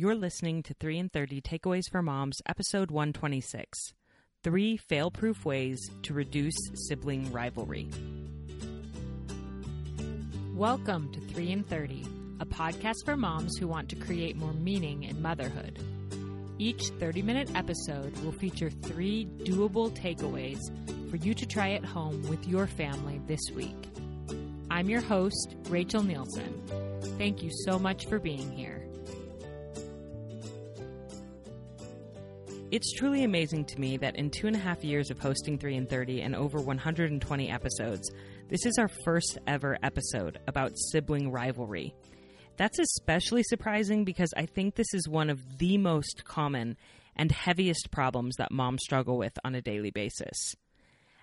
You're listening to 3 in 30 Takeaways for Moms, episode 126 Three Fail Proof Ways to Reduce Sibling Rivalry. Welcome to 3 in 30, a podcast for moms who want to create more meaning in motherhood. Each 30 minute episode will feature three doable takeaways for you to try at home with your family this week. I'm your host, Rachel Nielsen. Thank you so much for being here. It's truly amazing to me that in two and a half years of hosting 3 in 30 and over 120 episodes, this is our first ever episode about sibling rivalry. That's especially surprising because I think this is one of the most common and heaviest problems that moms struggle with on a daily basis.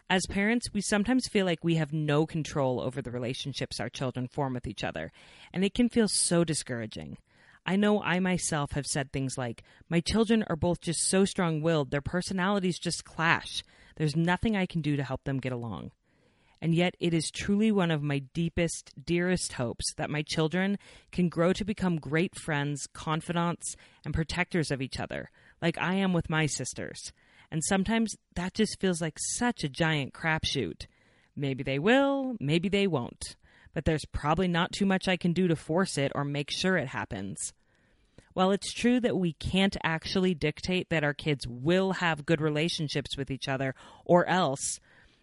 As parents, we sometimes feel like we have no control over the relationships our children form with each other, and it can feel so discouraging. I know I myself have said things like, My children are both just so strong willed, their personalities just clash. There's nothing I can do to help them get along. And yet, it is truly one of my deepest, dearest hopes that my children can grow to become great friends, confidants, and protectors of each other, like I am with my sisters. And sometimes that just feels like such a giant crapshoot. Maybe they will, maybe they won't but there's probably not too much I can do to force it or make sure it happens. While it's true that we can't actually dictate that our kids will have good relationships with each other or else,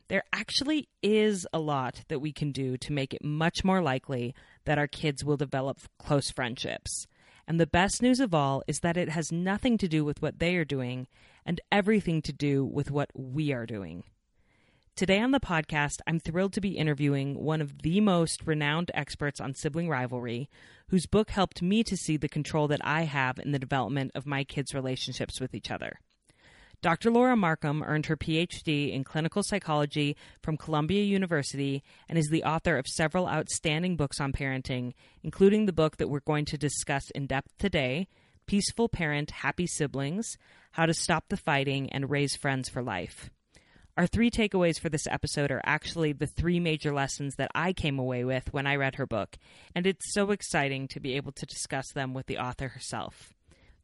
there actually is a lot that we can do to make it much more likely that our kids will develop close friendships. And the best news of all is that it has nothing to do with what they are doing and everything to do with what we are doing. Today on the podcast, I'm thrilled to be interviewing one of the most renowned experts on sibling rivalry, whose book helped me to see the control that I have in the development of my kids' relationships with each other. Dr. Laura Markham earned her PhD in clinical psychology from Columbia University and is the author of several outstanding books on parenting, including the book that we're going to discuss in depth today Peaceful Parent, Happy Siblings How to Stop the Fighting and Raise Friends for Life. Our three takeaways for this episode are actually the three major lessons that I came away with when I read her book, and it's so exciting to be able to discuss them with the author herself.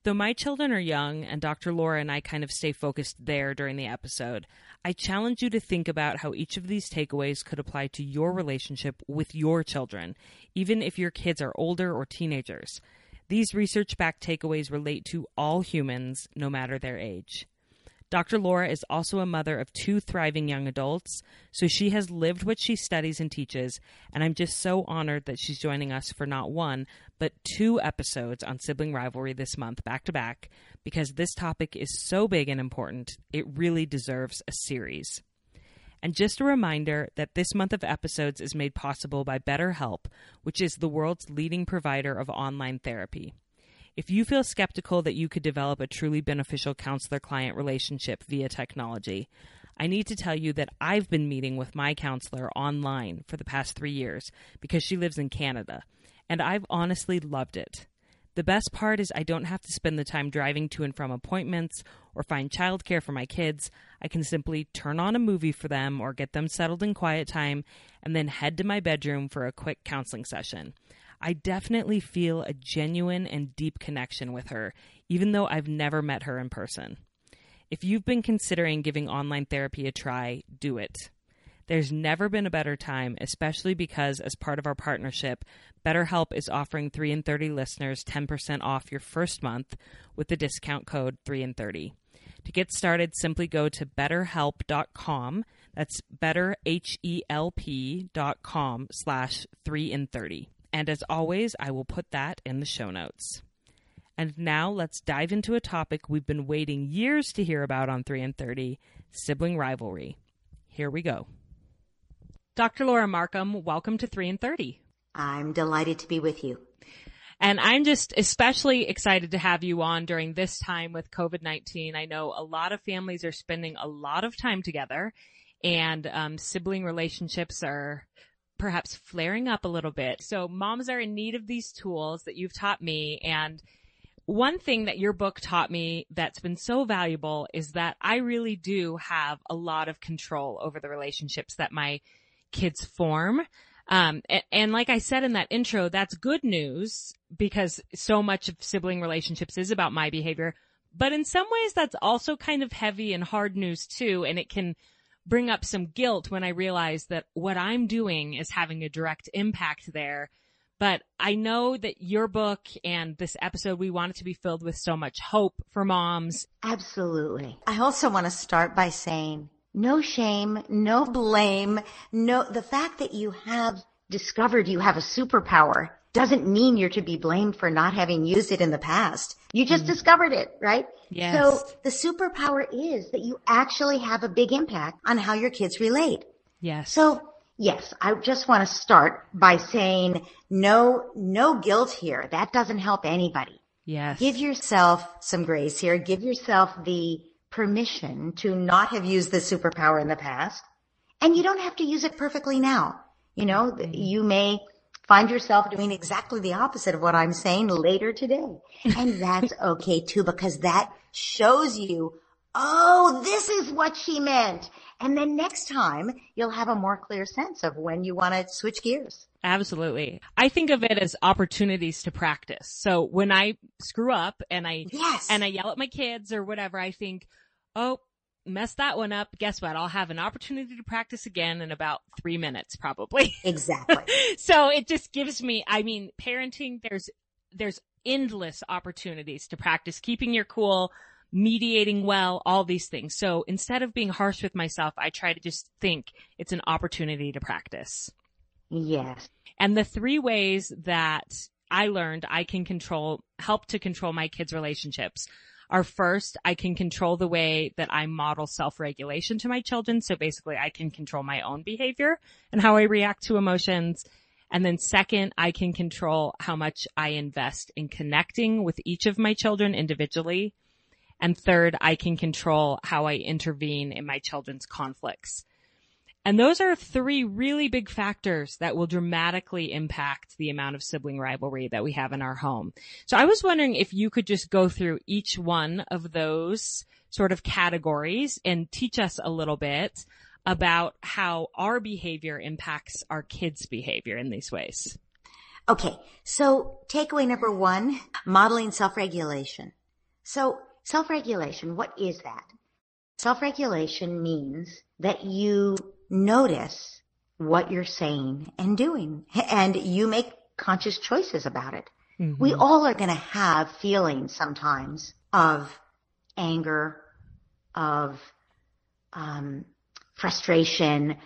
Though my children are young and Dr. Laura and I kind of stay focused there during the episode, I challenge you to think about how each of these takeaways could apply to your relationship with your children, even if your kids are older or teenagers. These research backed takeaways relate to all humans, no matter their age. Dr. Laura is also a mother of two thriving young adults, so she has lived what she studies and teaches, and I'm just so honored that she's joining us for not one, but two episodes on sibling rivalry this month, back to back, because this topic is so big and important, it really deserves a series. And just a reminder that this month of episodes is made possible by BetterHelp, which is the world's leading provider of online therapy. If you feel skeptical that you could develop a truly beneficial counselor client relationship via technology, I need to tell you that I've been meeting with my counselor online for the past three years because she lives in Canada, and I've honestly loved it. The best part is I don't have to spend the time driving to and from appointments or find childcare for my kids. I can simply turn on a movie for them or get them settled in quiet time and then head to my bedroom for a quick counseling session. I definitely feel a genuine and deep connection with her, even though I've never met her in person. If you've been considering giving online therapy a try, do it. There's never been a better time, especially because as part of our partnership, BetterHelp is offering 3 in 30 listeners 10% off your first month with the discount code 3 in 30. To get started, simply go to betterhelp.com. That's betterhelp.com slash 3 in 30. And as always, I will put that in the show notes. And now let's dive into a topic we've been waiting years to hear about on 3 in 30 sibling rivalry. Here we go. Dr. Laura Markham, welcome to 3 in 30. I'm delighted to be with you. And I'm just especially excited to have you on during this time with COVID-19. I know a lot of families are spending a lot of time together and um, sibling relationships are perhaps flaring up a little bit. So moms are in need of these tools that you've taught me. And one thing that your book taught me that's been so valuable is that I really do have a lot of control over the relationships that my kids form. Um, and, and, like I said in that intro, that's good news because so much of sibling relationships is about my behavior. But in some ways that's also kind of heavy and hard news too. And it can bring up some guilt when I realize that what I'm doing is having a direct impact there. But I know that your book and this episode, we want it to be filled with so much hope for moms. Absolutely. I also want to start by saying no shame, no blame, no, the fact that you have discovered you have a superpower doesn't mean you're to be blamed for not having used it in the past. You just mm. discovered it, right? Yes. So the superpower is that you actually have a big impact on how your kids relate. Yes. So yes, I just want to start by saying no, no guilt here. That doesn't help anybody. Yes. Give yourself some grace here. Give yourself the permission to not have used the superpower in the past. And you don't have to use it perfectly now. You know, mm-hmm. you may find yourself doing exactly the opposite of what I'm saying later today. And that's okay too, because that shows you, oh, this is what she meant. And then next time you'll have a more clear sense of when you want to switch gears. Absolutely. I think of it as opportunities to practice. So when I screw up and I, yes. and I yell at my kids or whatever, I think, oh, mess that one up. Guess what? I'll have an opportunity to practice again in about three minutes, probably. Exactly. so it just gives me, I mean, parenting, there's, there's endless opportunities to practice keeping your cool, mediating well, all these things. So instead of being harsh with myself, I try to just think it's an opportunity to practice. Yes. And the three ways that I learned I can control, help to control my kids' relationships are first, I can control the way that I model self-regulation to my children. So basically I can control my own behavior and how I react to emotions. And then second, I can control how much I invest in connecting with each of my children individually. And third, I can control how I intervene in my children's conflicts. And those are three really big factors that will dramatically impact the amount of sibling rivalry that we have in our home. So I was wondering if you could just go through each one of those sort of categories and teach us a little bit about how our behavior impacts our kids' behavior in these ways. Okay. So takeaway number one, modeling self-regulation. So self-regulation, what is that? Self-regulation means that you notice what you're saying and doing and you make conscious choices about it. Mm-hmm. We all are going to have feelings sometimes of anger, of um, frustration,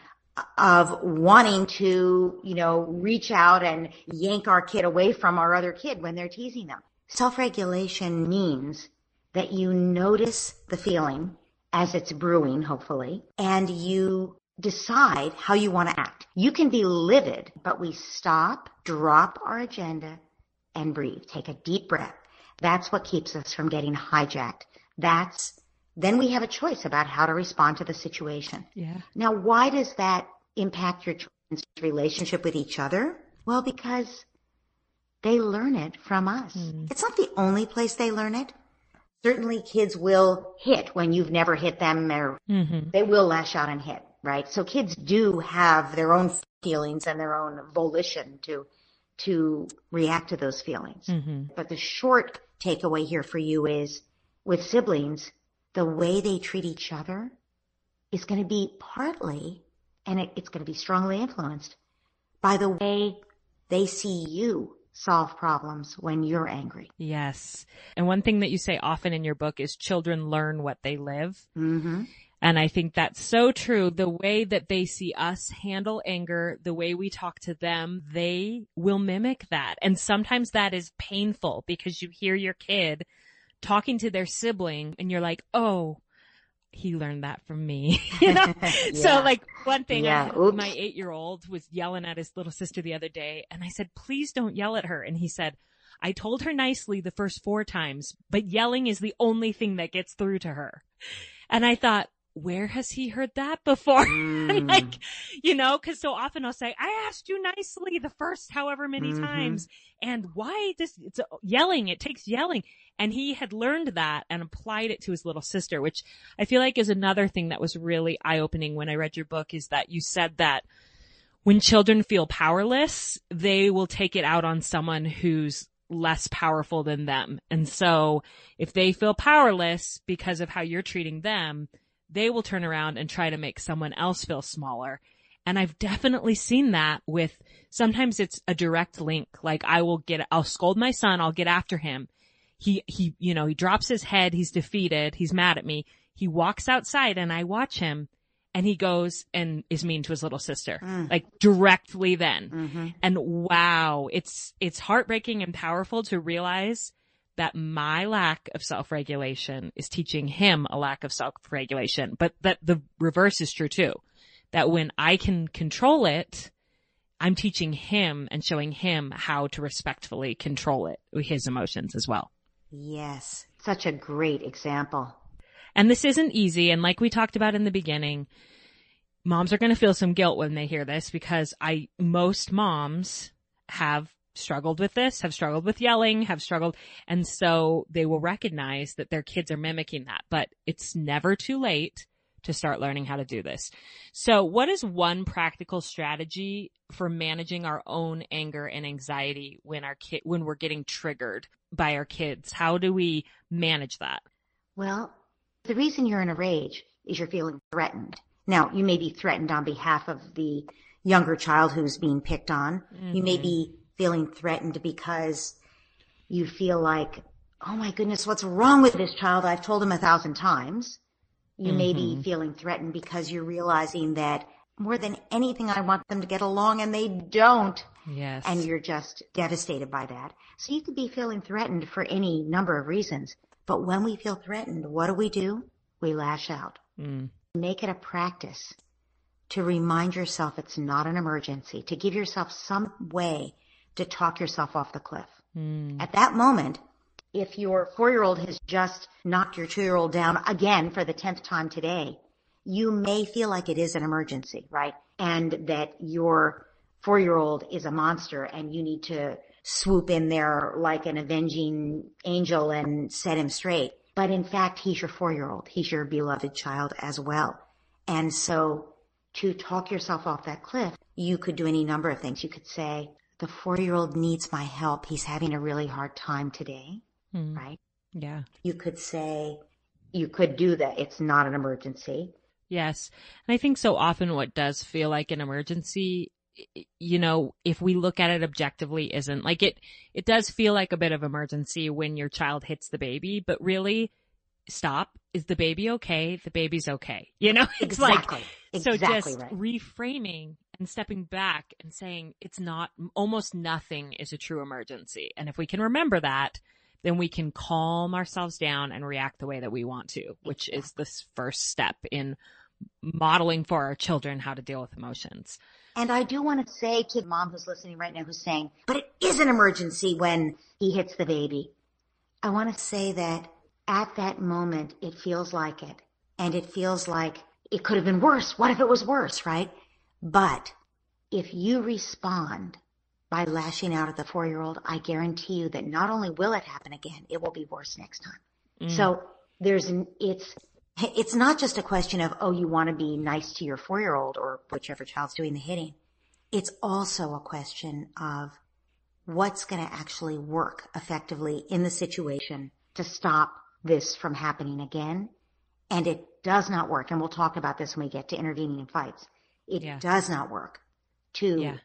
of wanting to, you know, reach out and yank our kid away from our other kid when they're teasing them. Self-regulation means that you notice the feeling as it's brewing, hopefully, and you decide how you want to act. You can be livid, but we stop, drop our agenda, and breathe. Take a deep breath. That's what keeps us from getting hijacked. That's, then we have a choice about how to respond to the situation. Yeah. Now, why does that impact your children's relationship with each other? Well, because they learn it from us. Mm. It's not the only place they learn it certainly kids will hit when you've never hit them or mm-hmm. they will lash out and hit, right? So kids do have their own feelings and their own volition to, to react to those feelings. Mm-hmm. But the short takeaway here for you is with siblings, the way they treat each other is going to be partly, and it, it's going to be strongly influenced by the way they see you solve problems when you're angry. Yes. And one thing that you say often in your book is children learn what they live. Mm-hmm. And I think that's so true. The way that they see us handle anger, the way we talk to them, they will mimic that. And sometimes that is painful because you hear your kid talking to their sibling and you're like, oh, he learned that from me, you know? yeah. So like one thing, yeah. My eight year old was yelling at his little sister the other day and I said, please don't yell at her. And he said, I told her nicely the first four times, but yelling is the only thing that gets through to her. And I thought, where has he heard that before? Mm. like, you know, cause so often I'll say, I asked you nicely the first however many mm-hmm. times. And why this, it's yelling, it takes yelling. And he had learned that and applied it to his little sister, which I feel like is another thing that was really eye opening when I read your book is that you said that when children feel powerless, they will take it out on someone who's less powerful than them. And so if they feel powerless because of how you're treating them, they will turn around and try to make someone else feel smaller. And I've definitely seen that with sometimes it's a direct link. Like I will get, I'll scold my son. I'll get after him. He, he, you know, he drops his head. He's defeated. He's mad at me. He walks outside and I watch him and he goes and is mean to his little sister, mm. like directly then. Mm-hmm. And wow, it's, it's heartbreaking and powerful to realize that my lack of self-regulation is teaching him a lack of self-regulation, but that the reverse is true too. That when I can control it, I'm teaching him and showing him how to respectfully control it, his emotions as well. Yes. Such a great example. And this isn't easy. And like we talked about in the beginning, moms are going to feel some guilt when they hear this because I, most moms have struggled with this, have struggled with yelling, have struggled. And so they will recognize that their kids are mimicking that, but it's never too late to start learning how to do this. So what is one practical strategy for managing our own anger and anxiety when our kid, when we're getting triggered by our kids? How do we manage that? Well, the reason you're in a rage is you're feeling threatened. Now, you may be threatened on behalf of the younger child who's being picked on. Mm-hmm. You may mm-hmm. be feeling threatened because you feel like, oh my goodness, what's wrong with this child? I've told him a thousand times. You mm-hmm. may be mm-hmm. feeling threatened because you're realizing that more than anything, I want them to get along and they don't. Yes. And you're just devastated by that. So you could be feeling threatened for any number of reasons. But when we feel threatened, what do we do? We lash out. Mm. Make it a practice to remind yourself it's not an emergency, to give yourself some way to talk yourself off the cliff. Mm. At that moment, if your four year old has just knocked your two year old down again for the 10th time today, you may feel like it is an emergency, right? And that your four year old is a monster and you need to swoop in there like an avenging angel and set him straight. But in fact, he's your four year old. He's your beloved child as well. And so to talk yourself off that cliff, you could do any number of things. You could say, the four year old needs my help. He's having a really hard time today. Mm. Right? Yeah. You could say, you could do that. It's not an emergency. Yes. And I think so often what does feel like an emergency you know, if we look at it objectively isn't like it, it does feel like a bit of emergency when your child hits the baby, but really stop. Is the baby okay? The baby's okay. You know, it's exactly. like, exactly so just right. reframing and stepping back and saying it's not, almost nothing is a true emergency. And if we can remember that, then we can calm ourselves down and react the way that we want to, which is this first step in modeling for our children how to deal with emotions. And I do want to say to the mom who's listening right now who's saying, but it is an emergency when he hits the baby. I want to say that at that moment, it feels like it. And it feels like it could have been worse. What if it was worse, right? But if you respond by lashing out at the four year old, I guarantee you that not only will it happen again, it will be worse next time. Mm. So there's an, it's, it's not just a question of, oh, you want to be nice to your four year old or whichever child's doing the hitting. It's also a question of what's going to actually work effectively in the situation to stop this from happening again. And it does not work. And we'll talk about this when we get to intervening in fights. It yeah. does not work to yeah.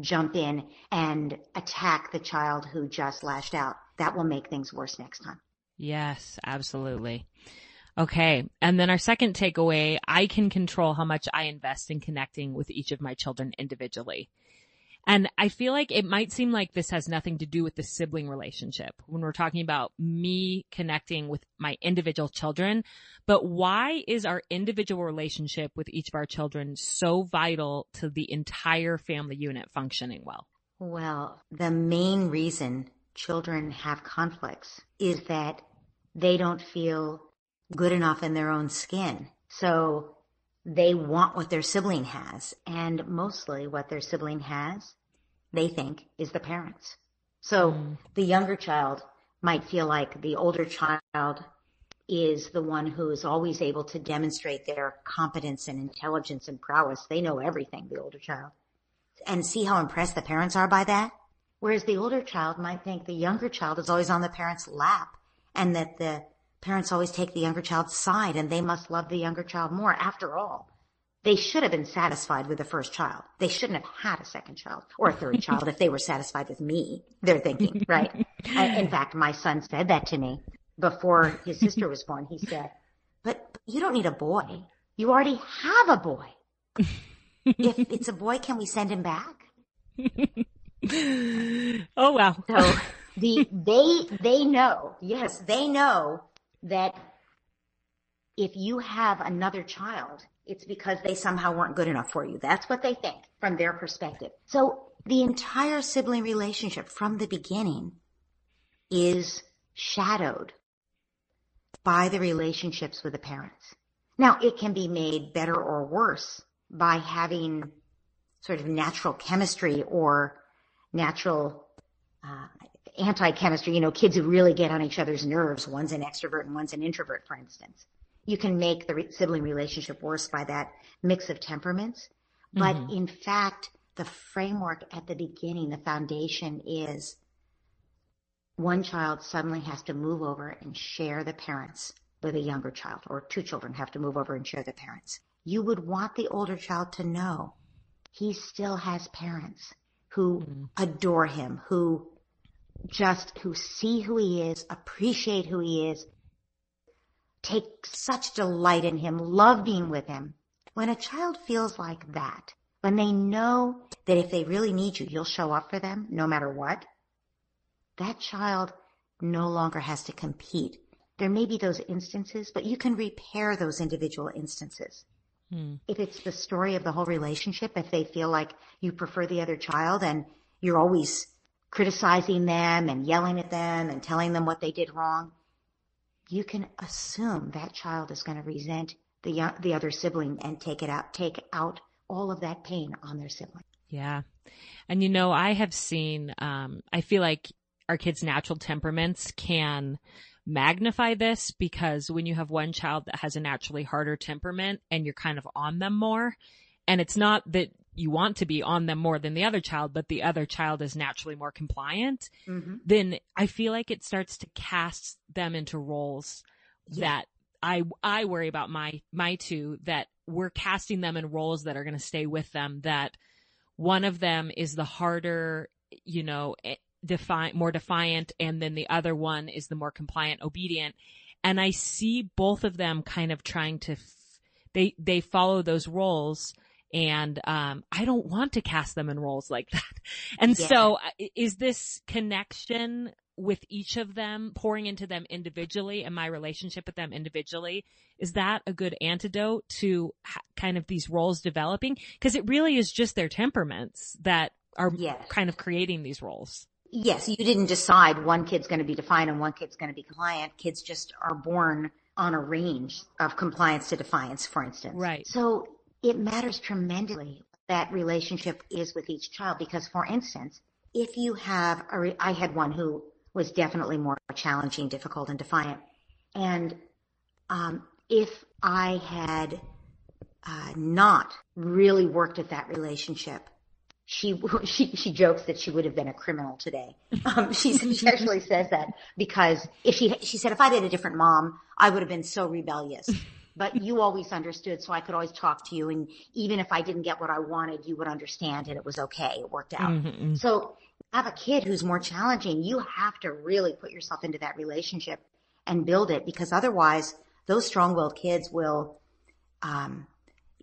jump in and attack the child who just lashed out. That will make things worse next time. Yes, absolutely. Okay. And then our second takeaway, I can control how much I invest in connecting with each of my children individually. And I feel like it might seem like this has nothing to do with the sibling relationship when we're talking about me connecting with my individual children. But why is our individual relationship with each of our children so vital to the entire family unit functioning well? Well, the main reason children have conflicts is that they don't feel good enough in their own skin. So they want what their sibling has. And mostly what their sibling has, they think, is the parents. So mm. the younger child might feel like the older child is the one who is always able to demonstrate their competence and intelligence and prowess. They know everything, the older child. And see how impressed the parents are by that? Whereas the older child might think the younger child is always on the parent's lap and that the parents always take the younger child's side and they must love the younger child more. After all, they should have been satisfied with the first child. They shouldn't have had a second child or a third child if they were satisfied with me, they're thinking, right? I, in fact, my son said that to me before his sister was born. He said, but you don't need a boy. You already have a boy. if it's a boy, can we send him back? oh wow. So the they they know, yes, they know that if you have another child, it's because they somehow weren't good enough for you. That's what they think from their perspective. So the entire sibling relationship from the beginning is shadowed by the relationships with the parents. Now it can be made better or worse by having sort of natural chemistry or natural uh, anti-chemistry, you know, kids who really get on each other's nerves. One's an extrovert and one's an introvert, for instance. You can make the re- sibling relationship worse by that mix of temperaments. But mm-hmm. in fact, the framework at the beginning, the foundation is one child suddenly has to move over and share the parents with a younger child, or two children have to move over and share the parents. You would want the older child to know he still has parents who mm-hmm. adore him, who just, who see who he is, appreciate who he is, take such delight in him, love being with him. When a child feels like that, when they know that if they really need you, you'll show up for them no matter what, that child no longer has to compete. There may be those instances, but you can repair those individual instances. Hmm. If it's the story of the whole relationship, if they feel like you prefer the other child and you're always criticizing them and yelling at them and telling them what they did wrong, you can assume that child is going to resent the the other sibling and take it out, take out all of that pain on their sibling. Yeah. And you know, I have seen, um, I feel like our kids' natural temperaments can magnify this because when you have one child that has a naturally harder temperament and you're kind of on them more, and it's not that you want to be on them more than the other child, but the other child is naturally more compliant, mm-hmm. then I feel like it starts to cast them into roles yeah. that I, I worry about my, my two that we're casting them in roles that are going to stay with them that one of them is the harder, you know, eh, defiant, more defiant, and then the other one is the more compliant, obedient. And I see both of them kind of trying to, f- they, they follow those roles. And, um, I don't want to cast them in roles like that. And yeah. so uh, is this connection with each of them, pouring into them individually and my relationship with them individually, is that a good antidote to ha- kind of these roles developing? Cause it really is just their temperaments that are kind of creating these roles yes, you didn't decide one kid's going to be defiant and one kid's going to be compliant. Kids just are born on a range of compliance to defiance, for instance. Right. So it matters tremendously that relationship is with each child because, for instance, if you have, a re- I had one who was definitely more challenging, difficult, and defiant. And um, if I had uh, not really worked at that relationship, she she she jokes that she would have been a criminal today. Um, she she actually says that because if she she said if I had a different mom, I would have been so rebellious. But you always understood, so I could always talk to you, and even if I didn't get what I wanted, you would understand, and it was okay. It worked out. Mm-hmm. So have a kid who's more challenging. You have to really put yourself into that relationship and build it, because otherwise, those strong-willed kids will um,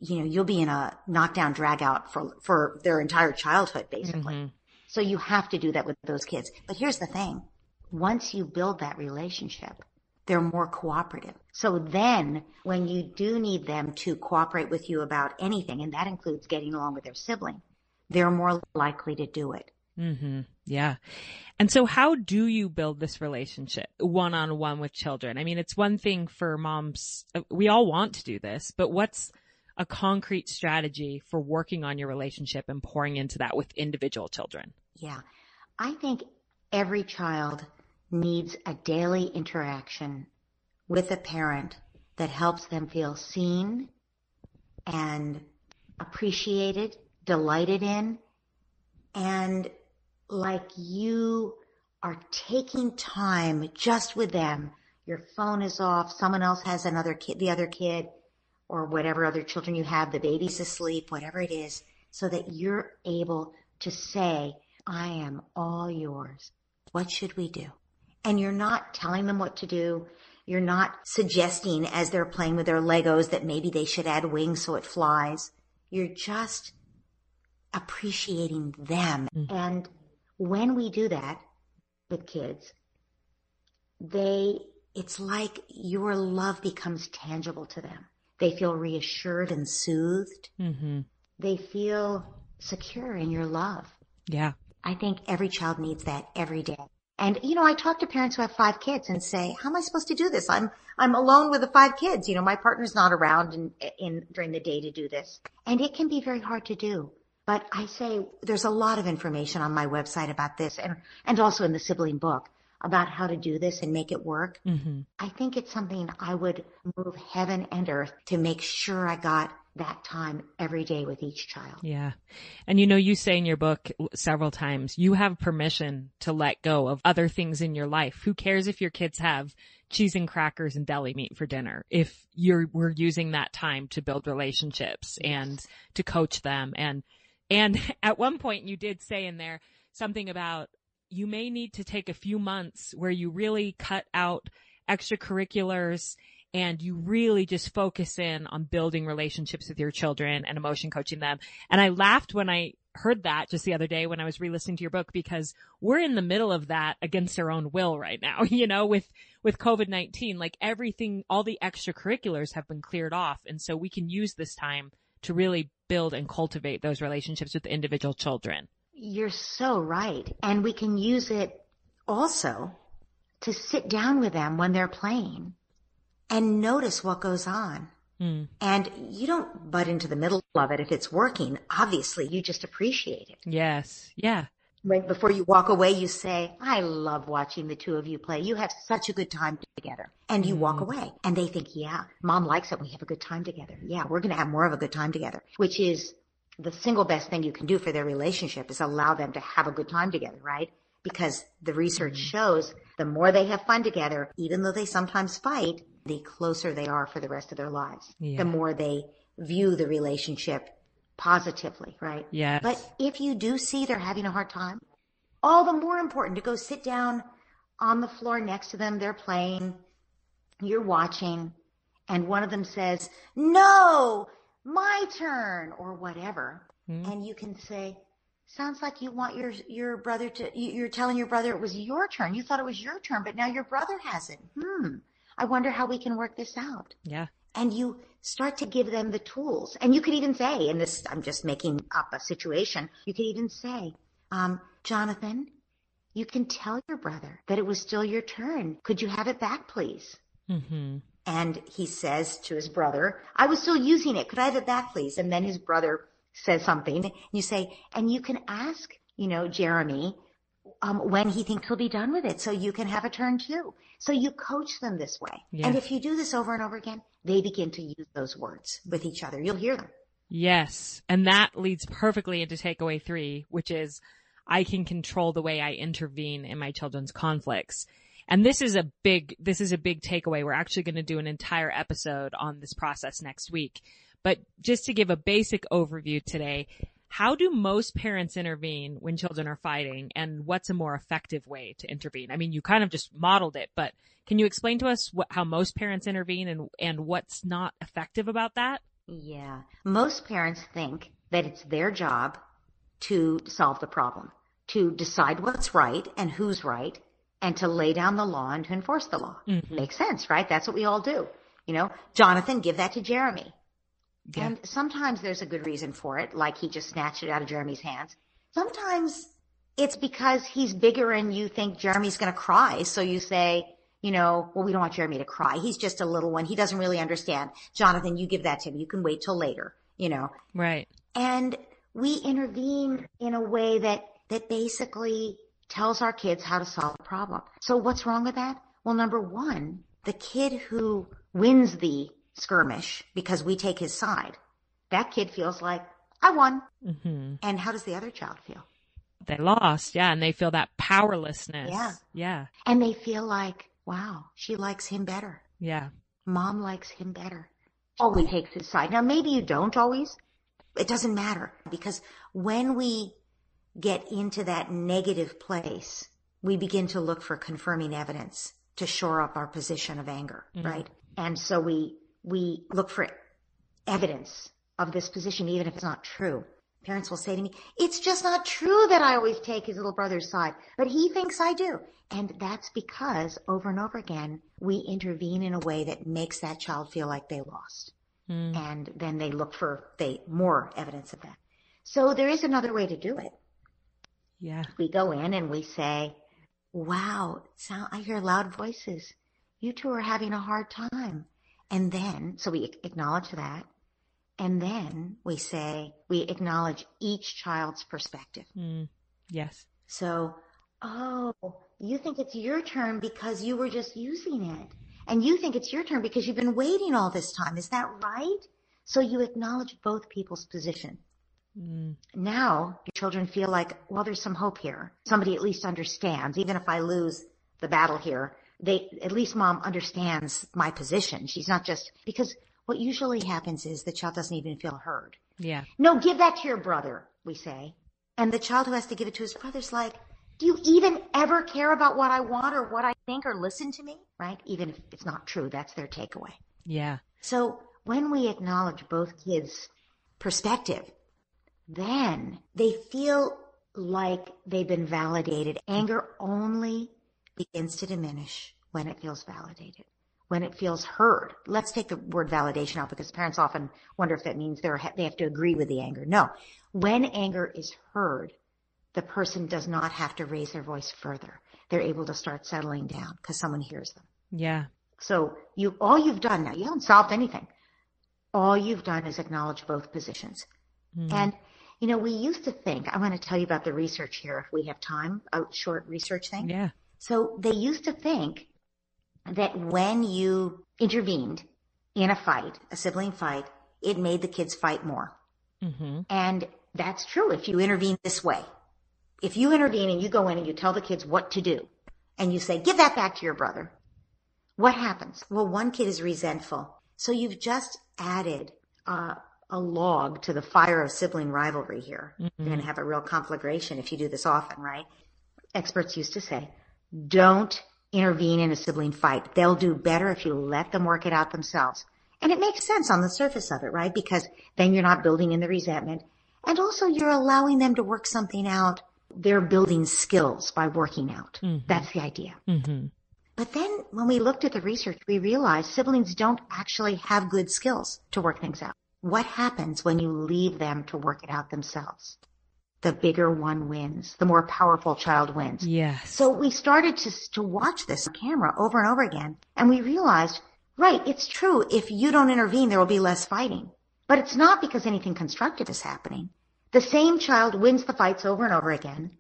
you know, you'll be in a knockdown drag out for, for their entire childhood, basically. Mm-hmm. So you have to do that with those kids. But here's the thing. Once you build that relationship, they're more cooperative. So then when you do need them to cooperate with you about anything, and that includes getting along with their sibling, they're more likely to do it. Mm-hmm. Yeah. And so how do you build this relationship one on one with children? I mean, it's one thing for moms. We all want to do this, but what's a concrete strategy for working on your relationship and pouring into that with individual children? Yeah. I think every child needs a daily interaction with a parent that helps them feel seen and appreciated, delighted in, and like you are taking time just with them. Your phone is off. Someone else has another kid, the other kid or whatever other children you have, the baby's asleep, whatever it is, so that you're able to say, I am all yours. What should we do? And you're not telling them what to do. You're not suggesting as they're playing with their Legos that maybe they should add wings so it flies. You're just appreciating them. Mm. And when we do that with kids, they, it's like your love becomes tangible to them. They feel reassured and soothed. Mm-hmm. They feel secure in your love. Yeah. I think every child needs that every day. And, you know, I talk to parents who have five kids and say, how am I supposed to do this? I'm, I'm alone with the five kids. You know, my partner's not around in, in, during the day to do this. And it can be very hard to do. But I say there's a lot of information on my website about this and, and also in the sibling book about how to do this and make it work. Mm-hmm. I think it's something I would move heaven and earth to make sure I got that time every day with each child. Yeah. And you know, you say in your book several times, you have permission to let go of other things in your life. Who cares if your kids have cheese and crackers and deli meat for dinner if you're, we're using that time to build relationships and to coach them. And, and at one point you did say in there something about you may need to take a few months where you really cut out extracurriculars and you really just focus in on building relationships with your children and emotion coaching them. And I laughed when I heard that just the other day when I was re-listening to your book because we're in the middle of that against our own will right now, you know, with, with COVID-19, like everything, all the extracurriculars have been cleared off. And so we can use this time to really build and cultivate those relationships with individual children. You're so right. And we can use it also to sit down with them when they're playing and notice what goes on. Mm. And you don't butt into the middle of it if it's working. Obviously, you just appreciate it. Yes. Yeah. Right before you walk away, you say, I love watching the two of you play. You have such a good time together. And you mm. walk away and they think, yeah, mom likes it. We have a good time together. Yeah, we're going to have more of a good time together, which is the single best thing you can do for their relationship is allow them to have a good time together, right? Because the research mm. shows the more they have fun together, even though they sometimes fight, the closer they are for the rest of their lives. Yeah. The more they view the relationship positively, right? Yeah. But if you do see they're having a hard time, all the more important to go sit down on the floor next to them. They're playing. You're watching and one of them says, no, my turn or whatever. Mm-hmm. And you can say, sounds like you want your, your brother to, you're telling your brother it was your turn. You thought it was your turn, but now your brother has it. Hmm. I wonder how we can work this out. Yeah. And you start to give them the tools. And you could even say, in this, I'm just making up a situation. You could even say, um, Jonathan, you can tell your brother that it was still your turn. Could you have it back, please? Mm-hmm. And he says to his brother, I was still using it. Could I have it back, please? And then his brother says something. And you say, and you can ask, you know, Jeremy, um, when he thinks he'll be done with it. So you can have a turn too. So you coach them this way. And if you do this over and over again, they begin to use those words with each other. You'll hear them. Yes. And that leads perfectly into takeaway three, which is I can control the way I intervene in my children's conflicts. And this is a big, this is a big takeaway. We're actually going to do an entire episode on this process next week. But just to give a basic overview today, how do most parents intervene when children are fighting and what's a more effective way to intervene? I mean, you kind of just modeled it, but can you explain to us what, how most parents intervene and, and what's not effective about that? Yeah. Most parents think that it's their job to solve the problem, to decide what's right and who's right, and to lay down the law and to enforce the law. Mm-hmm. Makes sense, right? That's what we all do. You know, Jonathan, give that to Jeremy. Yeah. And sometimes there's a good reason for it, like he just snatched it out of Jeremy's hands. Sometimes it's because he's bigger and you think Jeremy's going to cry. So you say, you know, well, we don't want Jeremy to cry. He's just a little one. He doesn't really understand. Jonathan, you give that to him. You can wait till later, you know. Right. And we intervene in a way that, that basically tells our kids how to solve a problem. So what's wrong with that? Well, number one, the kid who wins the skirmish because we take his side, that kid feels like I won. Mm-hmm. And how does the other child feel? they lost. Yeah. And they feel that powerlessness. Yeah. Yeah. And they feel like, wow, she likes him better. Yeah. Mom likes him better. Always takes his side. Now, maybe you don't always. It doesn't matter because when we get into that negative place, we begin to look for confirming evidence to shore up our position of anger, Mm-hmm. right? And so we, we look for evidence of this position, even if it's not true. Parents will say to me, it's just not true that I always take his little brother's side, but he thinks I do. And that's because over and over again, we intervene in a way that makes that child feel like they lost. Mm. And then they look for they, more evidence of that. So there is another way to do it. Yeah. We go in and we say, wow, sound, I hear loud voices. You two are having a hard time. And then, so we acknowledge that. And then we say, we acknowledge each child's perspective. Mm. Yes. So, oh, you think it's your turn because you were just using it. And you think it's your turn because you've been waiting all this time. Is that right? So you acknowledge both people's position. Mm. Now your children feel like, well, there's some hope here. Somebody at least understands. Even if I lose the battle here, they, at least mom understands my position. She's not just, because what usually happens is the child doesn't even feel heard. Yeah. No, give that to your brother, we say. And the child who has to give it to his brother's like, do you even ever care about what I want or what I think or listen to me? Right? Even if it's not true, that's their takeaway. Yeah. So when we acknowledge both kids' perspective, then they feel like they've been validated. Anger only begins to diminish when it feels validated, when it feels heard. Let's take the word validation out because parents often wonder if that means they're, they have to agree with the anger. No. When anger is heard, the person does not have to raise their voice further. They're able to start settling down because someone hears them. Yeah. So you, all you've done now, you haven't solved anything. All you've done is acknowledge both positions. Mm. And, you know, we used to think, I want to tell you about the research here if we have time, a short research thing. Yeah. So they used to think that when you intervened in a fight, a sibling fight, it made the kids fight more. Mm-hmm. And that's true if you intervene this way. If you intervene and you go in and you tell the kids what to do and you say, give that back to your brother, what happens? Well, one kid is resentful. So you've just added uh, a log to the fire of sibling rivalry here. You're going to have a real conflagration if you do this often, right? Experts used to say, don't intervene in a sibling fight. They'll do better if you let them work it out themselves. And it makes sense on the surface of it, right? Because then you're not building in the resentment. And also you're allowing them to work something out. They're building skills by working out. That's the idea. Mm-hmm. But then when we looked at the research, we realized siblings don't actually have good skills to work things out. What happens when you leave them to work it out themselves? The bigger one wins. The more powerful child wins. Yes. So we started to, to watch this on camera over and over again, and we realized, right, it's true. If you don't intervene, there will be less fighting. But it's not because anything constructive is happening. The same child wins the fights over and over again.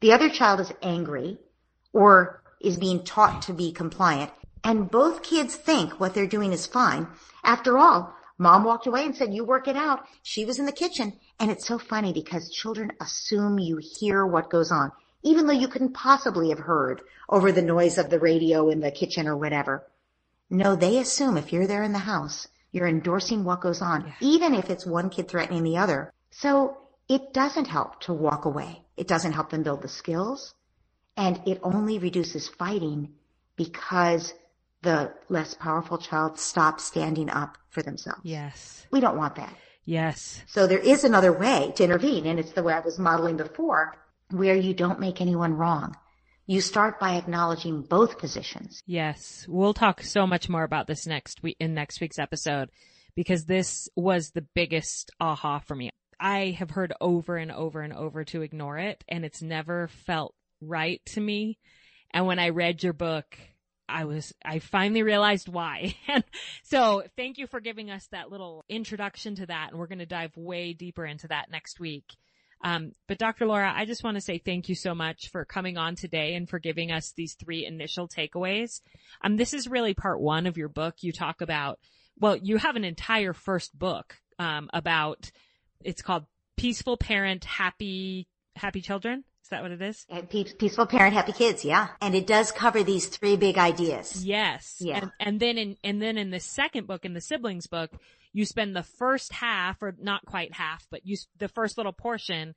The other child is angry or is being taught to be compliant. And both kids think what they're doing is fine. After all, mom walked away and said, you work it out. She was in the kitchen. And it's so funny because children assume you hear what goes on, even though you couldn't possibly have heard over the noise of the radio in the kitchen or whatever. No, they assume if you're there in the house, you're endorsing what goes on, even if it's one kid threatening the other. So it doesn't help to walk away. It doesn't help them build the skills. And it only reduces fighting because the less powerful child stops standing up for themselves. yes. We don't want that. Yes. So there is another way to intervene, and it's the way I was modeling before, where you don't make anyone wrong. You start by acknowledging both positions. Yes. We'll talk so much more about this next week in next week's episode because this was the biggest aha for me. I have heard over and over and over to ignore it and it's never felt right to me. And when I read your book, I was, I finally realized why. And so thank you for giving us that little introduction to that. And we're going to dive way deeper into that next week. Um, but Dr. Laura, I just want to say thank you so much for coming on today and for giving us these three initial takeaways. Um, this is really part one of your book. You talk about, well, you have an entire first book, um, about, it's called Peaceful Parent, Happy, Happy Children. Is that what it is? Peaceful parent, happy kids. Yeah. And it does cover these three big ideas. Yes. Yeah. And, and then in, and then in the second book, in the siblings book, you spend the first half or not quite half, but you, the first little portion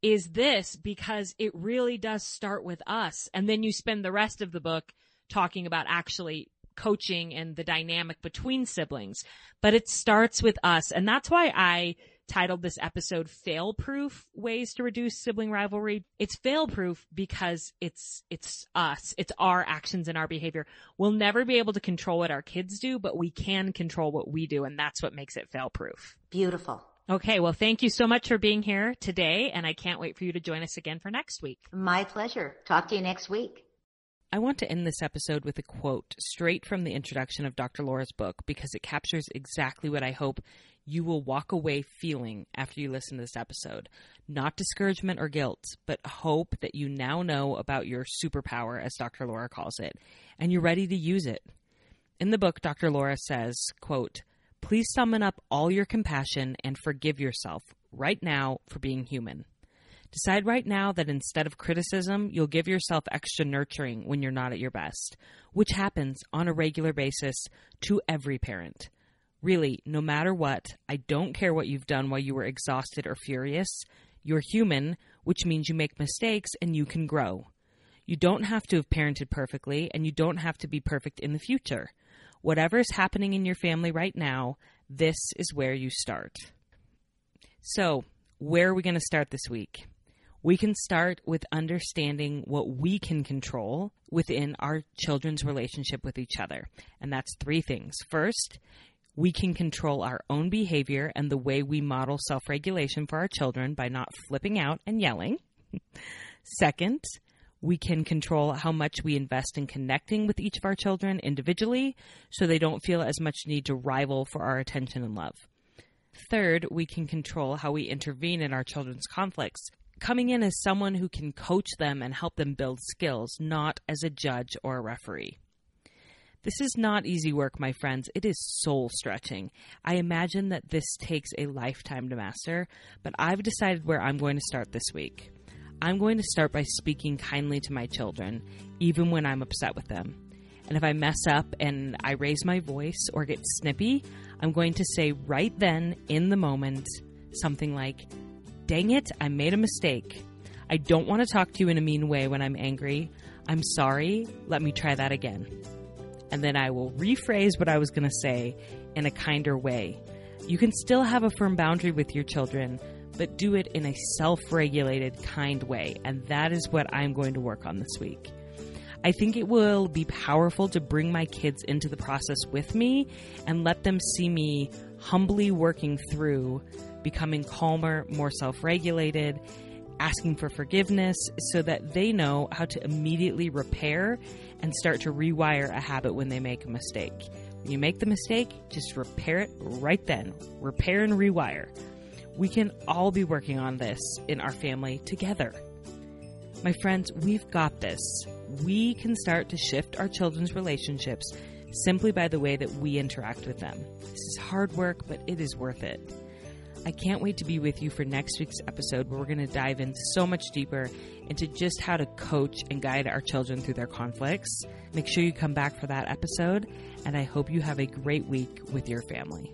is this because it really does start with us. And then you spend the rest of the book talking about actually coaching and the dynamic between siblings. But it starts with us. And that's why I titled this episode fail proof ways to reduce sibling rivalry. It's fail proof because it's, it's us. It's our actions and our behavior. We'll never be able to control what our kids do, but we can control what we do. And that's what makes it fail proof. Beautiful. Okay. Well, thank you so much for being here today. And I can't wait for you to join us again for next week. My pleasure. Talk to you next week. I want to end this episode with a quote straight from the introduction of Dr. Laura's book because it captures exactly what I hope you will walk away feeling after you listen to this episode. Not discouragement or guilt, but hope that you now know about your superpower, as Dr. Laura calls it, and you're ready to use it. In the book, Dr. Laura says, quote, Please summon up all your compassion and forgive yourself right now for being human. Decide right now that instead of criticism, you'll give yourself extra nurturing when you're not at your best, which happens on a regular basis to every parent. Really, no matter what, I don't care what you've done while you were exhausted or furious. You're human, which means you make mistakes and you can grow. You don't have to have parented perfectly, and you don't have to be perfect in the future. Whatever is happening in your family right now, this is where you start. So, where are we going to start this week? We can start with understanding what we can control within our children's relationship with each other. And that's three things. First, we can control our own behavior and the way we model self regulation for our children by not flipping out and yelling. Second, we can control how much we invest in connecting with each of our children individually so they don't feel as much need to rival for our attention and love. Third, we can control how we intervene in our children's conflicts coming in as someone who can coach them and help them build skills, not as a judge or a referee. This is not easy work, my friends. It is soul stretching. I imagine that this takes a lifetime to master, but I've decided where I'm going to start this week. I'm going to start by speaking kindly to my children, even when I'm upset with them. And if I mess up and I raise my voice or get snippy, I'm going to say right then, in the moment, something like, Dang it, I made a mistake. I don't want to talk to you in a mean way when I'm angry. I'm sorry. Let me try that again. And then I will rephrase what I was going to say in a kinder way. You can still have a firm boundary with your children, but do it in a self regulated, kind way. And that is what I'm going to work on this week. I think it will be powerful to bring my kids into the process with me and let them see me humbly working through becoming calmer, more self regulated, asking for forgiveness so that they know how to immediately repair and start to rewire a habit when they make a mistake. When you make the mistake, just repair it right then. Repair and rewire. We can all be working on this in our family together. My friends, we've got this. We can start to shift our children's relationships simply by the way that we interact with them. This is hard work, but it is worth it. I can't wait to be with you for next week's episode where we're going to dive in so much deeper into just how to coach and guide our children through their conflicts. Make sure you come back for that episode, and I hope you have a great week with your family.